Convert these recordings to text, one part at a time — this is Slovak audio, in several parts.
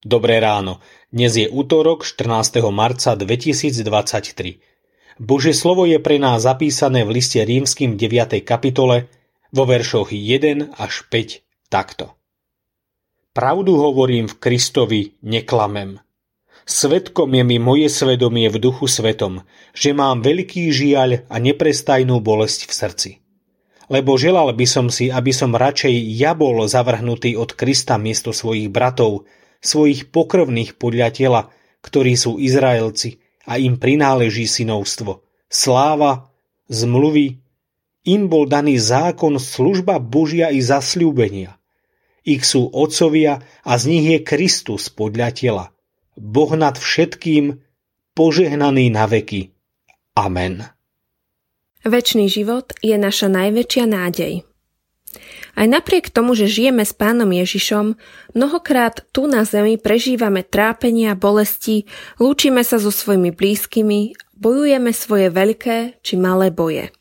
Dobré ráno. Dnes je útorok 14. marca 2023. Bože slovo je pre nás zapísané v liste rímským 9. kapitole vo veršoch 1 až 5 takto. Pravdu hovorím v Kristovi, neklamem. Svetkom je mi moje svedomie v duchu svetom, že mám veľký žiaľ a neprestajnú bolesť v srdci. Lebo želal by som si, aby som radšej ja bol zavrhnutý od Krista miesto svojich bratov, svojich pokrvných podľa tela, ktorí sú Izraelci a im prináleží synovstvo. Sláva, zmluvy, im bol daný zákon, služba Božia i zasľúbenia. Ich sú otcovia a z nich je Kristus podľa tela. Boh nad všetkým, požehnaný na veky. Amen. Večný život je naša najväčšia nádej. Aj napriek tomu, že žijeme s pánom Ježišom, mnohokrát tu na zemi prežívame trápenia, bolesti, lúčime sa so svojimi blízkymi, bojujeme svoje veľké či malé boje.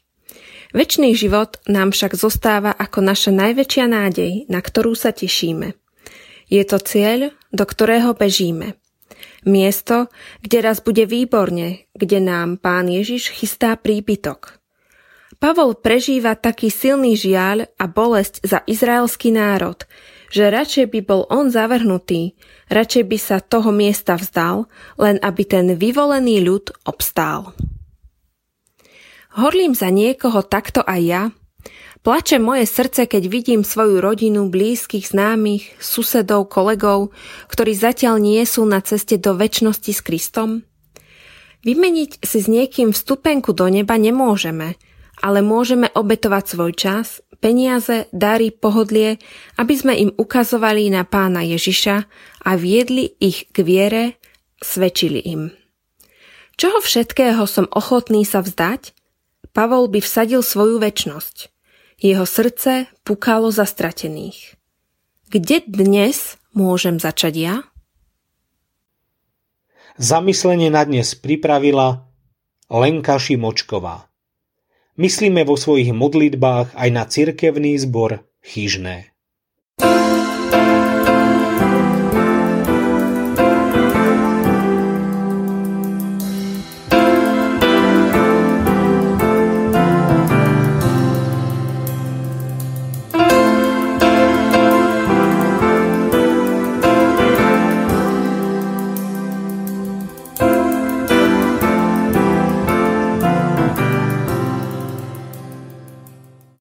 Večný život nám však zostáva ako naša najväčšia nádej, na ktorú sa tešíme. Je to cieľ, do ktorého bežíme. Miesto, kde raz bude výborne, kde nám pán Ježiš chystá príbytok – Pavol prežíva taký silný žiaľ a bolesť za izraelský národ, že radšej by bol on zavrhnutý, radšej by sa toho miesta vzdal, len aby ten vyvolený ľud obstál. Horlím za niekoho takto aj ja, Plače moje srdce, keď vidím svoju rodinu, blízkych, známych, susedov, kolegov, ktorí zatiaľ nie sú na ceste do väčšnosti s Kristom? Vymeniť si s niekým vstupenku do neba nemôžeme, ale môžeme obetovať svoj čas, peniaze, dary, pohodlie, aby sme im ukazovali na pána Ježiša a viedli ich k viere, svedčili im. Čoho všetkého som ochotný sa vzdať? Pavol by vsadil svoju väčnosť. Jeho srdce pukalo za stratených. Kde dnes môžem začať ja? Zamyslenie na dnes pripravila Lenka Šimočková. Myslíme vo svojich modlitbách aj na cirkevný zbor chyžné.